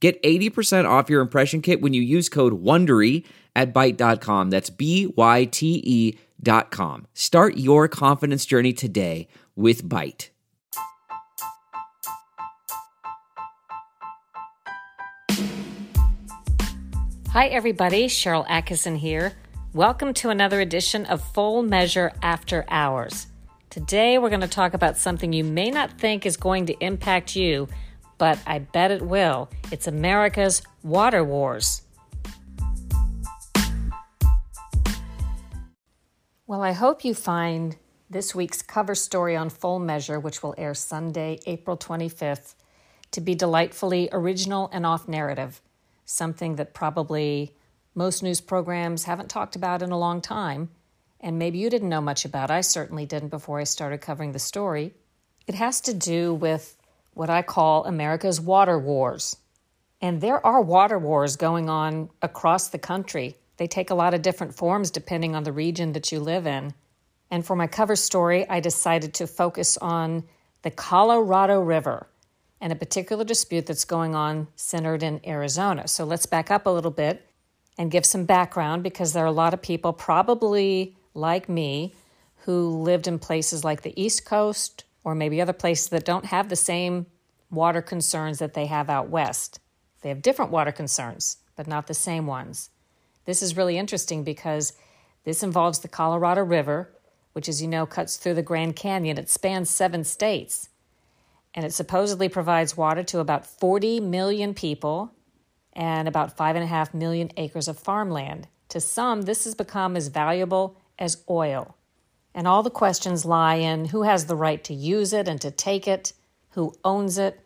Get 80% off your impression kit when you use code WONDERY at Byte.com. That's B-Y-T-E dot com. Start your confidence journey today with Byte. Hi, everybody. Sharyl Attkisson here. Welcome to another edition of Full Measure After Hours. Today, we're going to talk about something you may not think is going to impact you, but I bet it will. It's America's water wars. Well, I hope you find this week's cover story on Full Measure, which will air Sunday, April 25th, to be delightfully original and off narrative, something that probably most news programs haven't talked about in a long time, and maybe you didn't know much about. I certainly didn't before I started covering the story. It has to do with what I call America's water wars. And there are water wars going on across the country. They take a lot of different forms depending on the region that you live in. And for my cover story, I decided to focus on the Colorado River and a particular dispute that's going on centered in Arizona. So let's back up a little bit and give some background because there are a lot of people, probably like me, who lived in places like the East Coast or maybe other places that don't have the same water concerns that they have out west. They have different water concerns, but not the same ones. This is really interesting because this involves the Colorado River, which, as you know, cuts through the Grand Canyon. It spans seven states, and it supposedly provides water to about 40 million people and about 5.5 million acres of farmland. To some, this has become as valuable as oil. And all the questions lie in who has the right to use it and to take it, who owns it.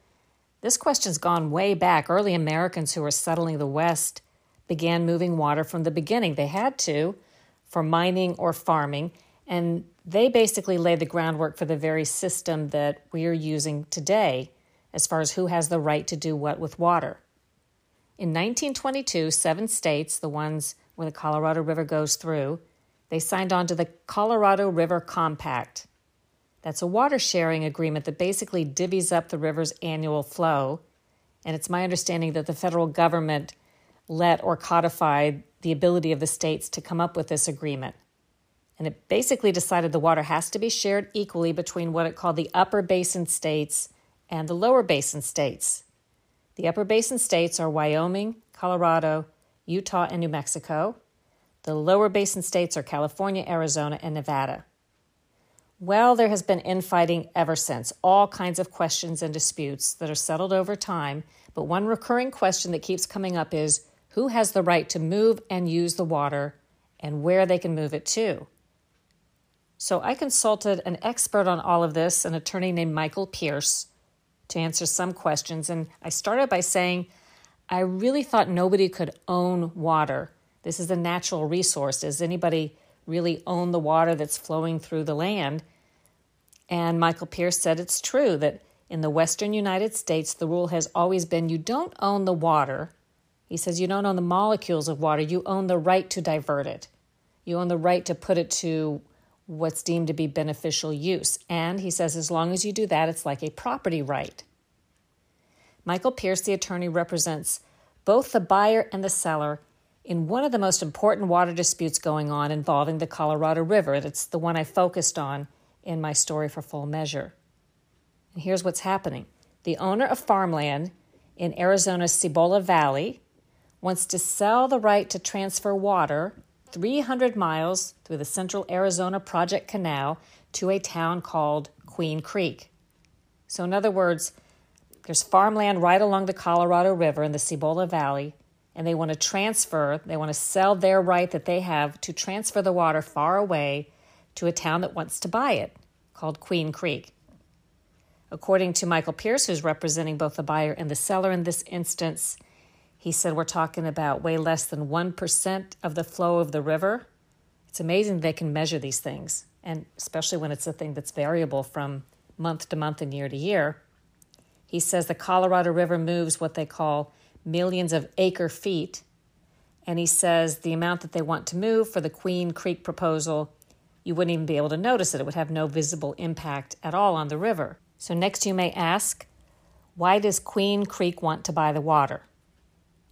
This question's gone way back. Early Americans who were settling the West began moving water from the beginning. They had to for mining or farming, and they basically laid the groundwork for the very system that we are using today as far as who has the right to do what with water. In 1922, seven states, the ones where the Colorado River goes through, they signed on to the Colorado River Compact. That's a water sharing agreement that basically divvies up the river's annual flow. And it's my understanding that the federal government let or codified the ability of the states to come up with this agreement. And it basically decided the water has to be shared equally between what it called the upper basin states and the lower basin states. The upper basin states are Wyoming, Colorado, Utah, and New Mexico. The lower basin states are California, Arizona, and Nevada. Well, there has been infighting ever since, all kinds of questions and disputes that are settled over time. But one recurring question that keeps coming up is who has the right to move and use the water and where they can move it to? So I consulted an expert on all of this, an attorney named Michael Pierce, to answer some questions. And I started by saying, I really thought nobody could own water this is a natural resource. Does anybody really own the water that's flowing through the land? And Michael Pierce said it's true that in the western United States, the rule has always been you don't own the water. He says you don't own the molecules of water, you own the right to divert it. You own the right to put it to what's deemed to be beneficial use. And he says as long as you do that, it's like a property right. Michael Pierce, the attorney, represents both the buyer and the seller in one of the most important water disputes going on involving the Colorado River. That's the one I focused on in my story for full measure. And here's what's happening the owner of farmland in Arizona's Cibola Valley wants to sell the right to transfer water 300 miles through the Central Arizona Project Canal to a town called Queen Creek. So, in other words, there's farmland right along the Colorado River in the Cibola Valley, and they want to transfer, they want to sell their right that they have to transfer the water far away to a town that wants to buy it, called Queen Creek. According to Michael Pierce, who's representing both the buyer and the seller in this instance, He said we're talking about way less than 1% of the flow of the river. It's amazing they can measure these things, and especially when it's a thing that's variable from month to month and year to year. He says the Colorado River moves what they call millions of acre feet. And he says the amount that they want to move for the Queen Creek proposal, you wouldn't even be able to notice it. It would have no visible impact at all on the river. So, next, you may ask, why does Queen Creek want to buy the water?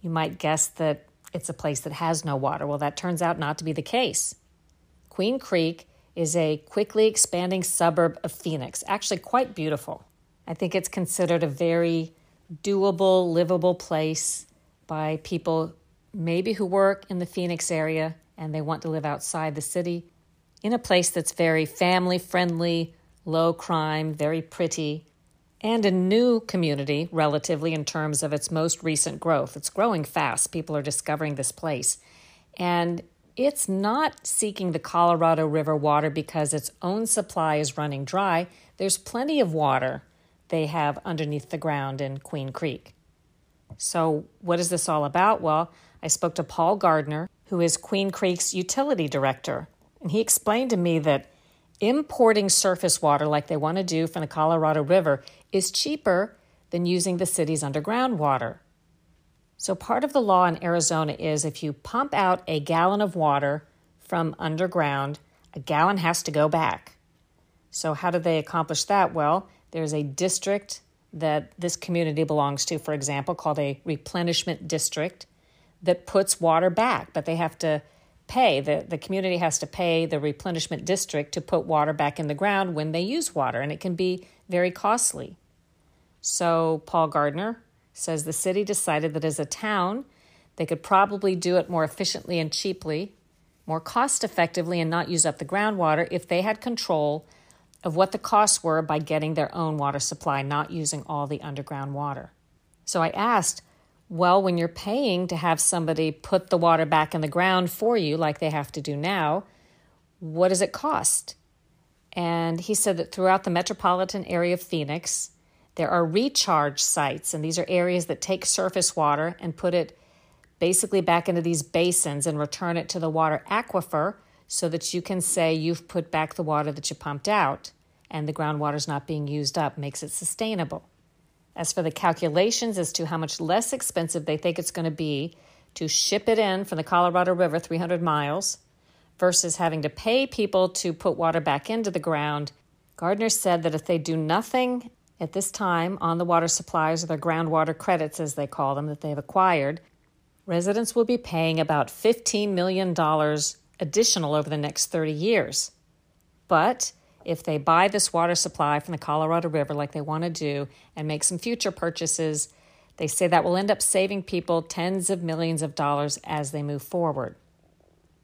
You might guess that it's a place that has no water. Well, that turns out not to be the case. Queen Creek is a quickly expanding suburb of Phoenix, actually, quite beautiful. I think it's considered a very doable, livable place by people maybe who work in the Phoenix area and they want to live outside the city in a place that's very family friendly, low crime, very pretty, and a new community relatively in terms of its most recent growth. It's growing fast. People are discovering this place. And it's not seeking the Colorado River water because its own supply is running dry. There's plenty of water they have underneath the ground in Queen Creek. So, what is this all about? Well, I spoke to Paul Gardner, who is Queen Creek's utility director, and he explained to me that importing surface water like they want to do from the Colorado River is cheaper than using the city's underground water. So, part of the law in Arizona is if you pump out a gallon of water from underground, a gallon has to go back. So, how do they accomplish that? Well, there's a district that this community belongs to, for example, called a replenishment district that puts water back, but they have to pay. The, the community has to pay the replenishment district to put water back in the ground when they use water, and it can be very costly. So, Paul Gardner says the city decided that as a town, they could probably do it more efficiently and cheaply, more cost effectively, and not use up the groundwater if they had control of what the costs were by getting their own water supply, not using all the underground water. So I asked, well, when you're paying to have somebody put the water back in the ground for you, like they have to do now, what does it cost? And he said that throughout the metropolitan area of Phoenix, there are recharge sites, and these are areas that take surface water and put it basically back into these basins and return it to the water aquifer so that you can say you've put back the water that you pumped out and the groundwater is not being used up, makes it sustainable. As for the calculations as to how much less expensive they think it's going to be to ship it in from the Colorado River 300 miles versus having to pay people to put water back into the ground, Gardner said that if they do nothing at this time on the water supplies or their groundwater credits, as they call them, that they've acquired, residents will be paying about $15 million additional over the next 30 years. But if they buy this water supply from the Colorado River like they want to do and make some future purchases, they say that will end up saving people tens of millions of dollars as they move forward.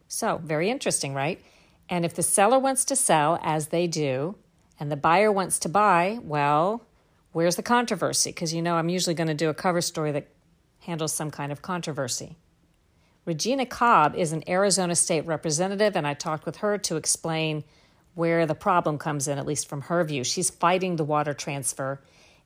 So, very interesting, right? And if the seller wants to sell, as they do, and the buyer wants to buy, well, where's the controversy? Because you know, I'm usually going to do a cover story that handles some kind of controversy. Regina Cobb is an Arizona state representative, and I talked with her to explain where the problem comes in, at least from her view. She's fighting the water transfer.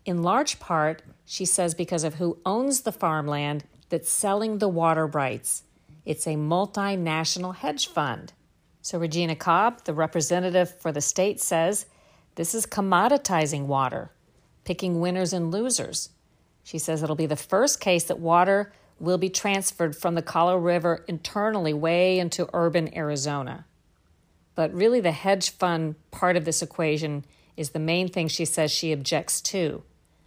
In large part, she says, because of who owns the farmland that's selling the water rights. It's a multinational hedge fund. So, Regina Cobb, the representative for the state, says this is commoditizing water, picking winners and losers. She says it'll be the first case that water will be transferred from the Colorado River internally way into urban Arizona. But really, the hedge fund part of this equation is the main thing she says she objects to.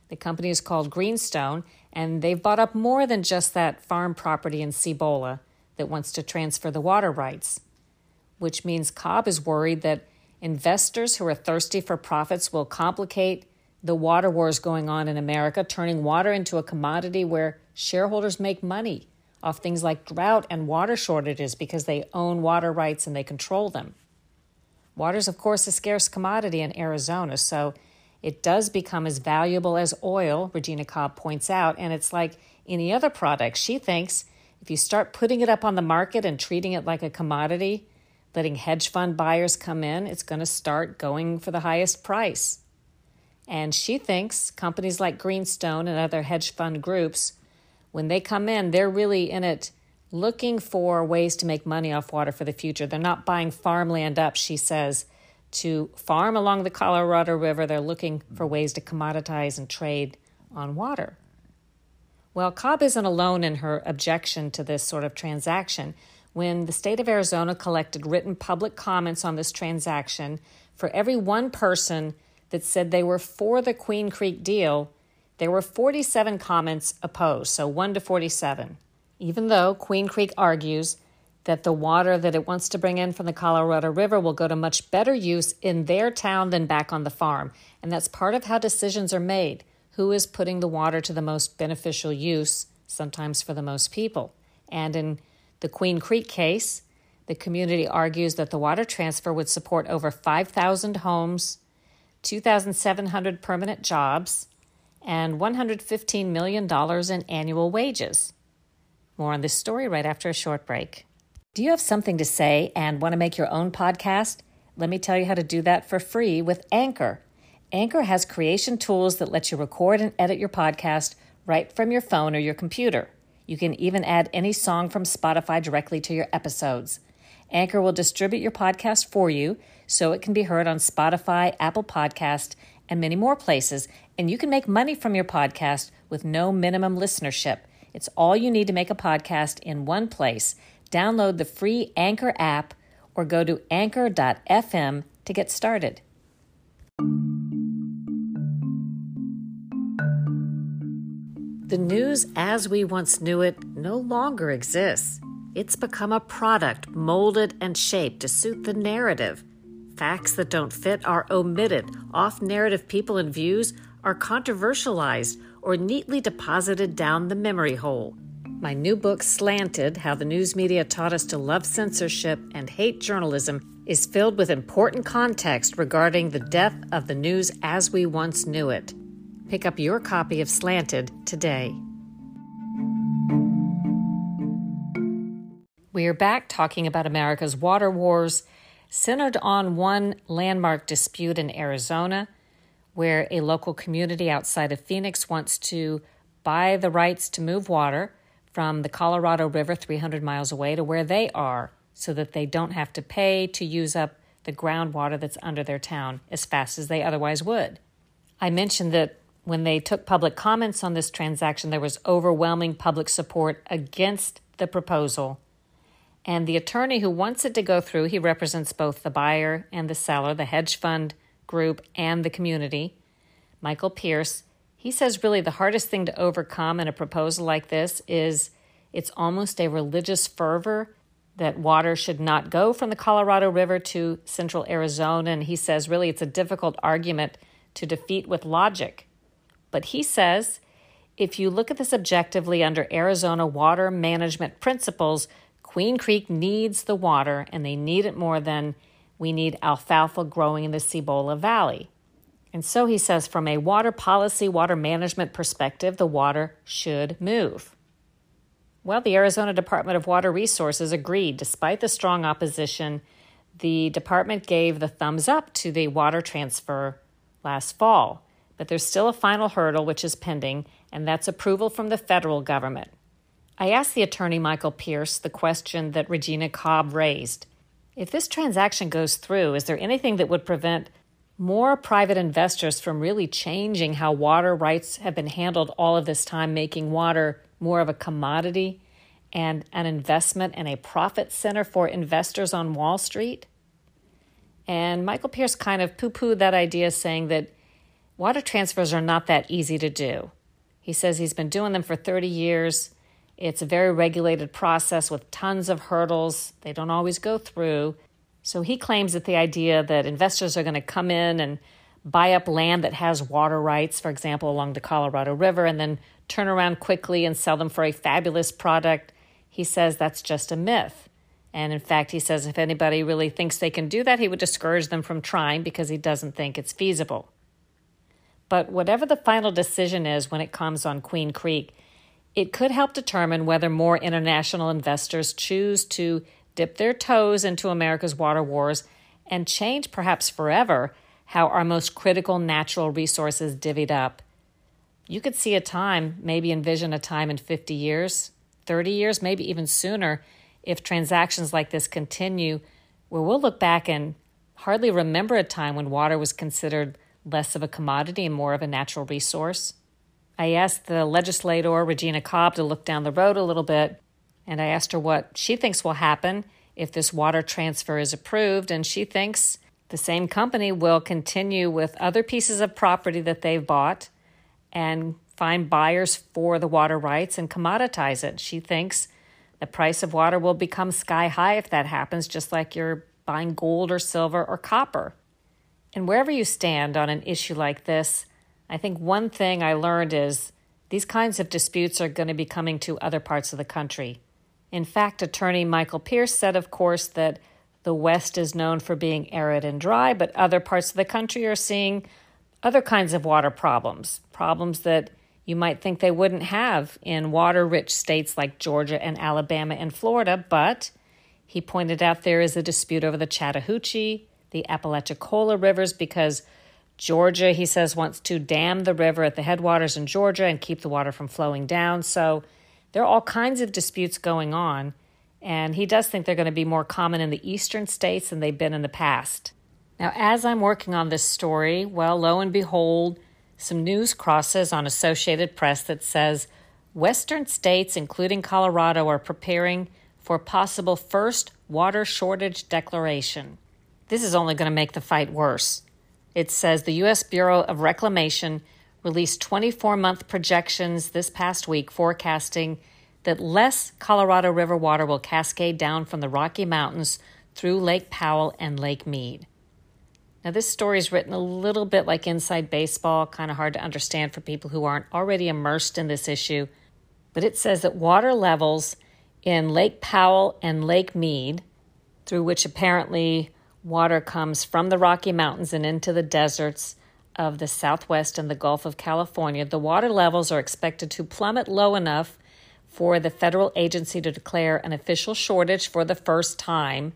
The company is called Greenstone, and they've bought up more than just that farm property in Cibola that wants to transfer the water rights, which means Cobb is worried that investors who are thirsty for profits will complicate the water wars going on in America, turning water into a commodity where shareholders make money off things like drought and water shortages because they own water rights and they control them. Water is, of course, a scarce commodity in Arizona, so it does become as valuable as oil, Regina Cobb points out, and it's like any other product. She thinks if you start putting it up on the market and treating it like a commodity, letting hedge fund buyers come in, it's going to start going for the highest price. And she thinks companies like Greenstone and other hedge fund groups when they come in, they're really in it looking for ways to make money off water for the future. They're not buying farmland up, she says, to farm along the Colorado River. They're looking for ways to commoditize and trade on water. Well, Cobb isn't alone in her objection to this sort of transaction. When the state of Arizona collected written public comments on this transaction, for every one person that said they were for the Queen Creek deal, there were 47 comments opposed, so 1 to 47. Even though Queen Creek argues that the water that it wants to bring in from the Colorado River will go to much better use in their town than back on the farm. And that's part of how decisions are made. Who is putting the water to the most beneficial use, sometimes for the most people? And in the Queen Creek case, the community argues that the water transfer would support over 5,000 homes, 2,700 permanent jobs, and $115 million in annual wages. More on this story right after a short break. Do you have something to say and want to make your own podcast? Let me tell you how to do that for free with Anchor. Anchor has creation tools that let you record and edit your podcast right from your phone or your computer. You can even add any song from Spotify directly to your episodes. Anchor will distribute your podcast for you so it can be heard on Spotify, Apple Podcast, and many more places, and you can make money from your podcast with no minimum listenership. It's all you need to make a podcast in one place download the free Anchor app or go to anchor.fm to get started. The news as we once knew it no longer exists. It's become a product molded and shaped to suit the narrative. Facts that don't fit are omitted. Off narrative people and views are controversialized or neatly deposited down the memory hole. My new book, Slanted How the News Media Taught Us to Love Censorship and Hate Journalism, is filled with important context regarding the death of the news as we once knew it. Pick up your copy of Slanted today. We are back talking about America's water wars, centered on one landmark dispute in Arizona, where a local community outside of Phoenix wants to buy the rights to move water from the Colorado River 300 miles away to where they are so that they don't have to pay to use up the groundwater that's under their town as fast as they otherwise would. I mentioned that when they took public comments on this transaction, there was overwhelming public support against the proposal. And the attorney who wants it to go through, he represents both the buyer and the seller, the hedge fund group, and the community. Michael Pierce, he says really the hardest thing to overcome in a proposal like this is it's almost a religious fervor that water should not go from the Colorado River to central Arizona. And he says really it's a difficult argument to defeat with logic. But he says if you look at this objectively under Arizona water management principles, Queen Creek needs the water and they need it more than we need alfalfa growing in the Cibola Valley. And so he says, from a water policy, water management perspective, the water should move. Well, the Arizona Department of Water Resources agreed. Despite the strong opposition, the department gave the thumbs up to the water transfer last fall. But there's still a final hurdle which is pending, and that's approval from the federal government. I asked the attorney Michael Pierce the question that Regina Cobb raised. If this transaction goes through, is there anything that would prevent more private investors from really changing how water rights have been handled all of this time, making water more of a commodity and an investment and a profit center for investors on Wall Street. And Michael Pierce kind of poo pooed that idea, saying that water transfers are not that easy to do. He says he's been doing them for 30 years. It's a very regulated process with tons of hurdles. They don't always go through. So he claims that the idea that investors are going to come in and buy up land that has water rights, for example, along the Colorado River, and then turn around quickly and sell them for a fabulous product, he says that's just a myth. And in fact, he says if anybody really thinks they can do that, he would discourage them from trying because he doesn't think it's feasible. But whatever the final decision is when it comes on Queen Creek, it could help determine whether more international investors choose to dip their toes into America's water wars, and change perhaps forever how our most critical natural resources divvied up. you could see a time, maybe envision a time in 50 years, 30 years, maybe even sooner, if transactions like this continue, where we'll look back and hardly remember a time when water was considered less of a commodity and more of a natural resource. I asked the legislator, Regina Cobb, to look down the road a little bit, and I asked her what she thinks will happen if this water transfer is approved, and she thinks the same company will continue with other pieces of property that they've bought and find buyers for the water rights and commoditize it. She thinks the price of water will become sky high if that happens, just like you're buying gold or silver or copper. And wherever you stand on an issue like this, I think one thing I learned is these kinds of disputes are going to be coming to other parts of the country. In fact, attorney Michael Pierce said, of course, that the West is known for being arid and dry, but other parts of the country are seeing other kinds of water problems, problems that you might think they wouldn't have in water rich states like Georgia and Alabama and Florida, but he pointed out there is a dispute over the Chattahoochee, the Apalachicola rivers, because Georgia, he says, wants to dam the river at the headwaters in Georgia and keep the water from flowing down. So there are all kinds of disputes going on. And he does think they're going to be more common in the eastern states than they've been in the past. Now, as I'm working on this story, well, lo and behold, some news crosses on Associated Press that says Western states, including Colorado, are preparing for possible first water shortage declaration. This is only going to make the fight worse. It says the U.S. Bureau of Reclamation released 24 month projections this past week forecasting that less Colorado River water will cascade down from the Rocky Mountains through Lake Powell and Lake Mead. Now, this story is written a little bit like inside baseball, kind of hard to understand for people who aren't already immersed in this issue. But it says that water levels in Lake Powell and Lake Mead, through which apparently water comes from the Rocky Mountains and into the deserts of the Southwest and the Gulf of California, the water levels are expected to plummet low enough for the federal agency to declare an official shortage for the first time,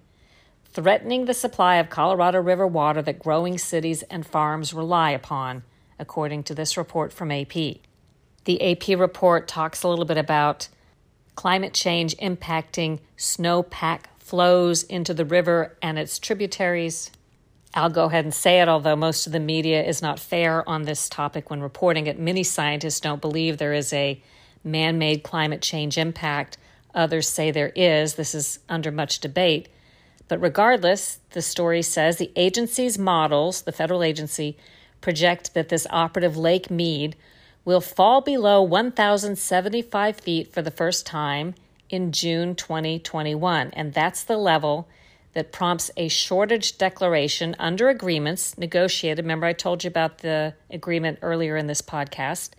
threatening the supply of Colorado River water that growing cities and farms rely upon, according to this report from AP. The AP report talks a little bit about climate change impacting snowpack flows into the river and its tributaries. I'll go ahead and say it, although most of the media is not fair on this topic when reporting it. Many scientists don't believe there is a man made climate change impact. Others say there is. This is under much debate. But regardless, the story says the agency's models, the federal agency, project that this operative Lake Mead will fall below 1,075 feet for the first time in June 2021. And that's the level that prompts a shortage declaration under agreements negotiated. Remember, I told you about the agreement earlier in this podcast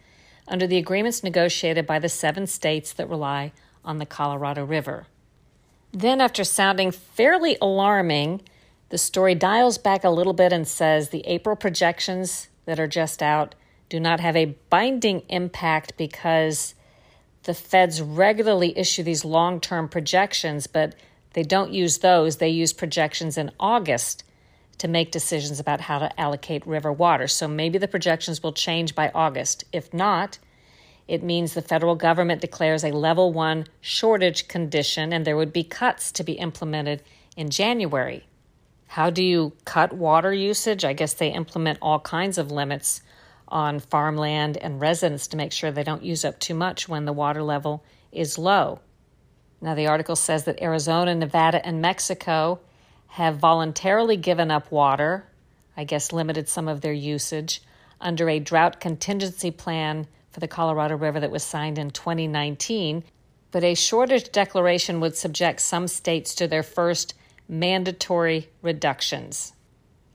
under the agreements negotiated by the seven states that rely on the Colorado River. Then, after sounding fairly alarming, the story dials back a little bit and says the April projections that are just out do not have a binding impact because the feds regularly issue these long term projections, but they don't use those. They use projections in August to make decisions about how to allocate river water. So maybe the projections will change by August. If not, it means the federal government declares a level one shortage condition and there would be cuts to be implemented in January. How do you cut water usage? I guess they implement all kinds of limits on farmland and residents to make sure they don't use up too much when the water level is low. Now, the article says that Arizona, Nevada, and Mexico have voluntarily given up water, I guess limited some of their usage, under a drought contingency plan for the Colorado River that was signed in 2019. But a shortage declaration would subject some states to their first mandatory reductions.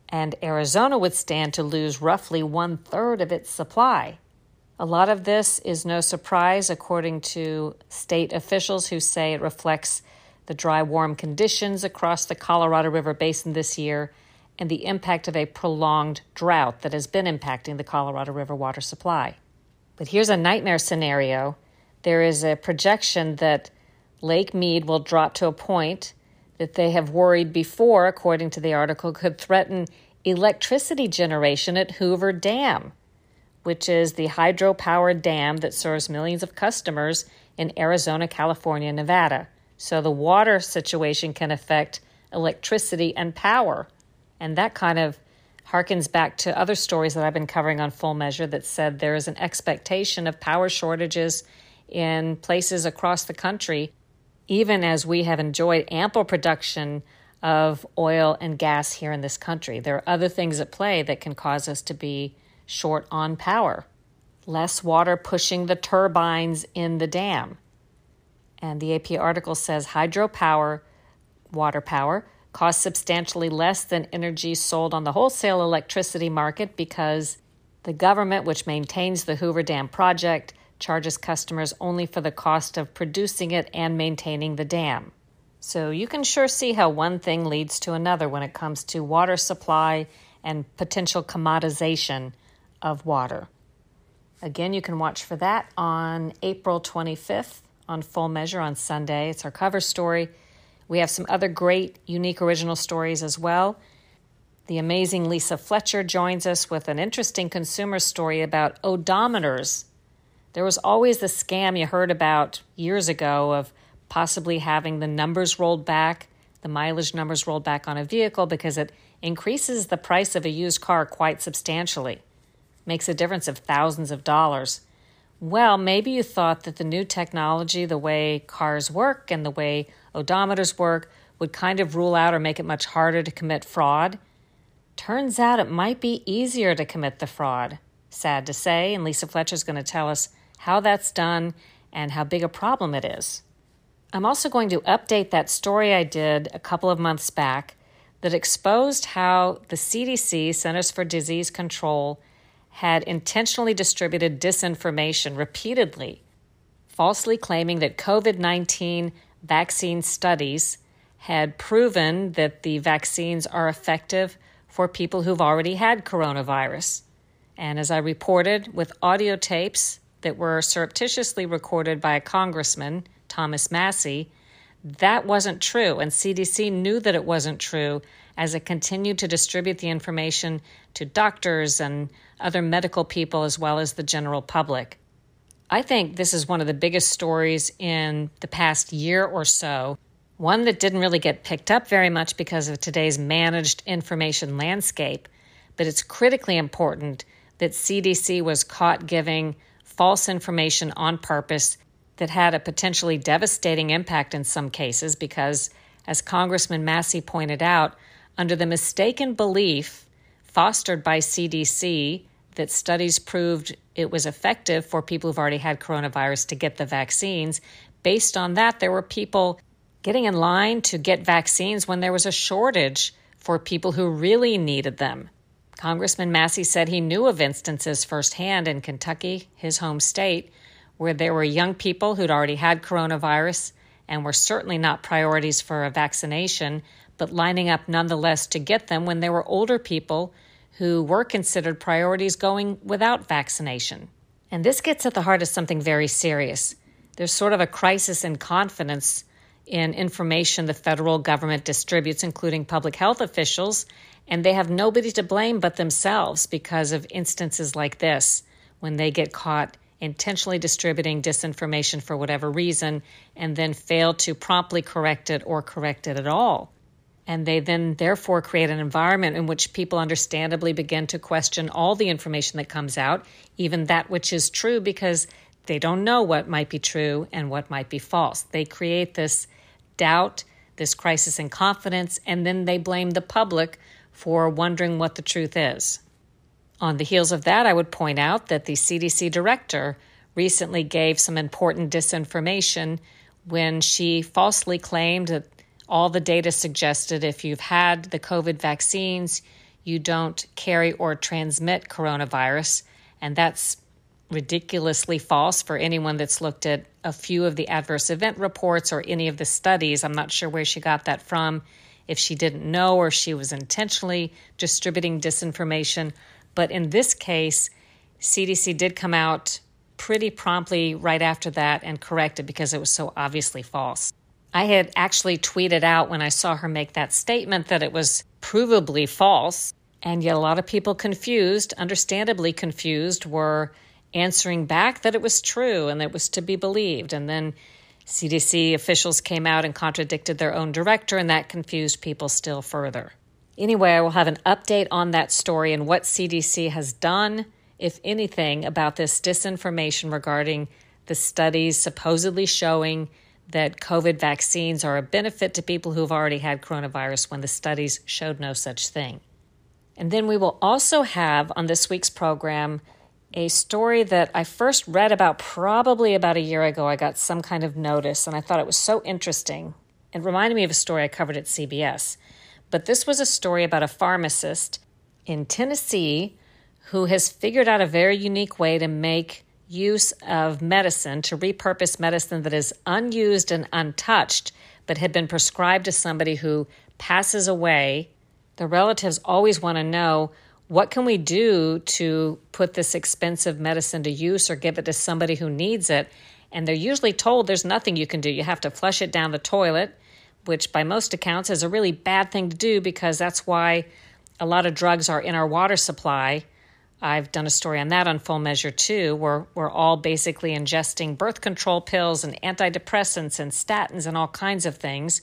And Arizona would stand to lose roughly one third of its supply. A lot of this is no surprise, according to state officials who say it reflects the dry, warm conditions across the Colorado River Basin this year and the impact of a prolonged drought that has been impacting the Colorado River water supply. But here's a nightmare scenario there is a projection that Lake Mead will drop to a point that they have worried before, according to the article, could threaten electricity generation at Hoover Dam which is the hydropower dam that serves millions of customers in Arizona, California, Nevada. So the water situation can affect electricity and power. And that kind of harkens back to other stories that I've been covering on Full Measure that said there is an expectation of power shortages in places across the country, even as we have enjoyed ample production of oil and gas here in this country. There are other things at play that can cause us to be short on power. Less water pushing the turbines in the dam. And the AP article says hydropower, water power, costs substantially less than energy sold on the wholesale electricity market because the government, which maintains the Hoover Dam project, charges customers only for the cost of producing it and maintaining the dam. So you can sure see how one thing leads to another when it comes to water supply and potential commodization of water. Again, you can watch for that on April 25th on Full Measure on Sunday. It's our cover story. We have some other great, unique, original stories as well. The amazing Lisa Fletcher joins us with an interesting consumer story about odometers. There was always the scam you heard about years ago of possibly having the numbers rolled back, the mileage numbers rolled back on a vehicle because it increases the price of a used car quite substantially. Makes a difference of thousands of dollars. Well, maybe you thought that the new technology, the way cars work and the way odometers work, would kind of rule out or make it much harder to commit fraud. Turns out it might be easier to commit the fraud. Sad to say, and Lisa Fletcher is going to tell us how that's done and how big a problem it is. I'm also going to update that story I did a couple of months back that exposed how the CDC, Centers for Disease Control, had intentionally distributed disinformation repeatedly, falsely claiming that COVID 19 vaccine studies had proven that the vaccines are effective for people who've already had coronavirus. And as I reported, with audio tapes that were surreptitiously recorded by a congressman, Thomas Massie, that wasn't true. And CDC knew that it wasn't true as it continued to distribute the information to doctors and other medical people as well as the general public. I think this is one of the biggest stories in the past year or so, one that didn't really get picked up very much because of today's managed information landscape, but it's critically important that CDC was caught giving false information on purpose that had a potentially devastating impact in some cases because, as Congressman Massie pointed out, under the mistaken belief fostered by CDC that studies proved it was effective for people who've already had coronavirus to get the vaccines. Based on that, there were people getting in line to get vaccines when there was a shortage for people who really needed them. Congressman Massie said he knew of instances firsthand in Kentucky, his home state, where there were young people who'd already had coronavirus and were certainly not priorities for a vaccination, but lining up nonetheless to get them when there were older people who were considered priorities going without vaccination. And this gets at the heart of something very serious. There's sort of a crisis in confidence in information the federal government distributes, including public health officials, and they have nobody to blame but themselves because of instances like this when they get caught intentionally distributing disinformation for whatever reason and then fail to promptly correct it or correct it at all. And they then, therefore, create an environment in which people understandably begin to question all the information that comes out, even that which is true, because they don't know what might be true and what might be false. They create this doubt, this crisis in confidence, and then they blame the public for wondering what the truth is. On the heels of that, I would point out that the CDC director recently gave some important disinformation when she falsely claimed that all the data suggested if you've had the COVID vaccines, you don't carry or transmit coronavirus. And that's ridiculously false for anyone that's looked at a few of the adverse event reports or any of the studies. I'm not sure where she got that from, if she didn't know or she was intentionally distributing disinformation. But in this case, CDC did come out pretty promptly right after that and corrected because it was so obviously false. I had actually tweeted out when I saw her make that statement that it was provably false. And yet, a lot of people confused, understandably confused, were answering back that it was true and that it was to be believed. And then CDC officials came out and contradicted their own director, and that confused people still further. Anyway, I will have an update on that story and what CDC has done, if anything, about this disinformation regarding the studies supposedly showing that COVID vaccines are a benefit to people who've already had coronavirus when the studies showed no such thing. And then we will also have on this week's program a story that I first read about probably about a year ago. I got some kind of notice and I thought it was so interesting. It reminded me of a story I covered at CBS. But this was a story about a pharmacist in Tennessee who has figured out a very unique way to make use of medicine, to repurpose medicine that is unused and untouched, but had been prescribed to somebody who passes away. The relatives always want to know what can we do to put this expensive medicine to use or give it to somebody who needs it? And they're usually told there's nothing you can do. You have to flush it down the toilet, which by most accounts is a really bad thing to do because that's why a lot of drugs are in our water supply. I've done a story on that on Full Measure too, where we're all basically ingesting birth control pills and antidepressants and statins and all kinds of things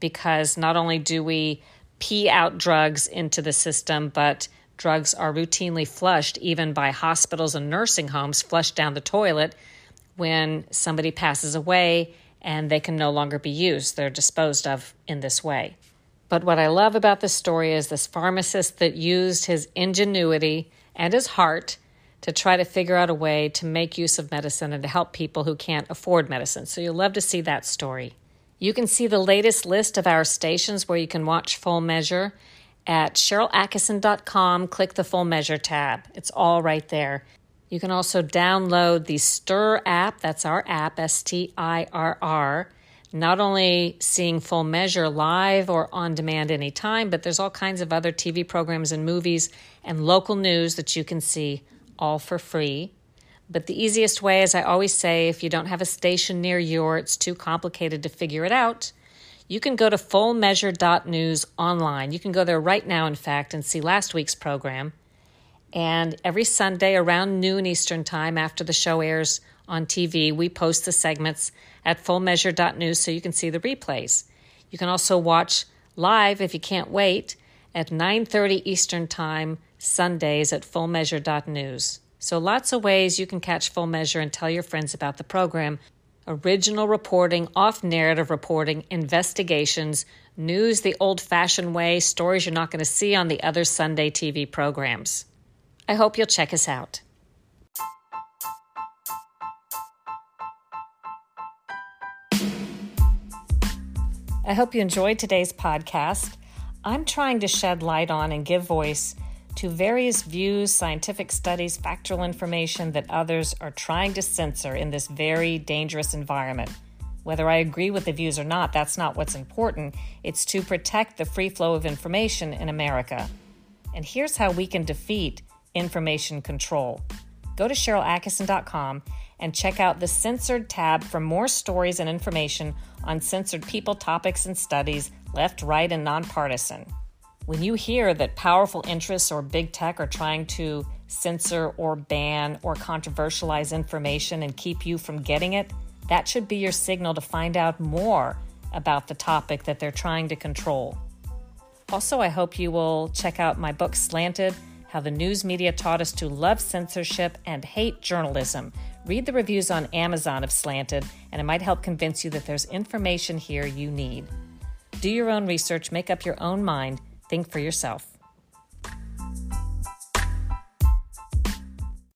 because not only do we pee out drugs into the system, but Drugs are routinely flushed, even by hospitals and nursing homes, flushed down the toilet when somebody passes away and they can no longer be used. They're disposed of in this way. But what I love about this story is this pharmacist that used his ingenuity and his heart to try to figure out a way to make use of medicine and to help people who can't afford medicine. So you'll love to see that story. You can see the latest list of our stations where you can watch Full Measure at SharylAttkisson.com. Click the full measure tab. It's all right there. You can also download the Stirr app. That's our app, S T I R R. Not only seeing full measure live or on demand anytime, but there's all kinds of other TV programs and movies and local news that you can see all for free. But the easiest way, as I always say, if you don't have a station near you or it's too complicated to figure it out, you can go to fullmeasure.news online. You can go there right now, in fact, and see last week's program. And every Sunday around noon Eastern Time, after the show airs on TV, we post the segments at fullmeasure.news so you can see the replays. You can also watch live if you can't wait at 9:30 Eastern Time Sundays at fullmeasure.news. So lots of ways you can catch Full Measure and tell your friends about the program original reporting, off narrative reporting, investigations, news the old fashioned way, stories you're not going to see on the other Sunday TV programs. I hope you'll check us out. I hope you enjoyed today's podcast. I'm trying to shed light on and give voice to various views, scientific studies, factual information that others are trying to censor in this very dangerous environment. Whether I agree with the views or not, that's not what's important. It's to protect the free flow of information in America. And here's how we can defeat information control. Go to SharylAttkisson.com and check out the Censored tab for more stories and information on censored people, topics, and studies, left, right, and nonpartisan. When you hear that powerful interests or big tech are trying to censor or ban or controversialize information and keep you from getting it, that should be your signal to find out more about the topic that they're trying to control. Also, I hope you will check out my book, Slanted How the News Media Taught Us to Love Censorship and Hate Journalism. Read the reviews on Amazon of Slanted, and it might help convince you that there's information here you need. Do your own research, make up your own mind Think for yourself.